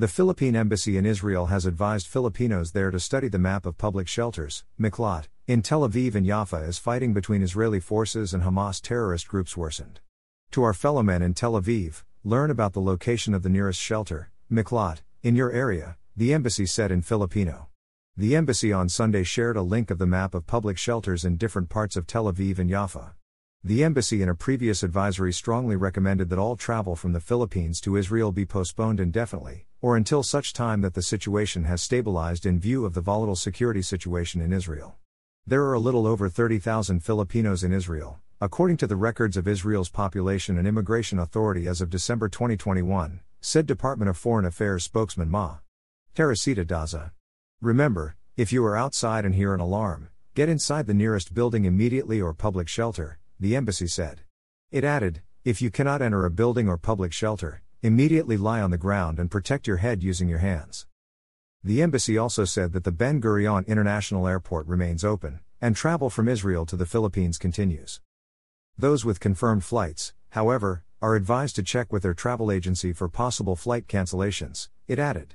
The Philippine Embassy in Israel has advised Filipinos there to study the map of public shelters, Miklot, in Tel Aviv and Jaffa as fighting between Israeli forces and Hamas terrorist groups worsened. To our fellow men in Tel Aviv, learn about the location of the nearest shelter, Miklot, in your area, the embassy said in Filipino. The embassy on Sunday shared a link of the map of public shelters in different parts of Tel Aviv and Jaffa. The embassy in a previous advisory strongly recommended that all travel from the Philippines to Israel be postponed indefinitely, or until such time that the situation has stabilized in view of the volatile security situation in Israel. There are a little over 30,000 Filipinos in Israel, according to the records of Israel's Population and Immigration Authority as of December 2021, said Department of Foreign Affairs spokesman Ma. Teresita Daza. Remember, if you are outside and hear an alarm, get inside the nearest building immediately or public shelter, the embassy said. It added, if you cannot enter a building or public shelter, immediately lie on the ground and protect your head using your hands. The embassy also said that the Ben Gurion International Airport remains open, and travel from Israel to the Philippines continues. Those with confirmed flights, however, are advised to check with their travel agency for possible flight cancellations, it added.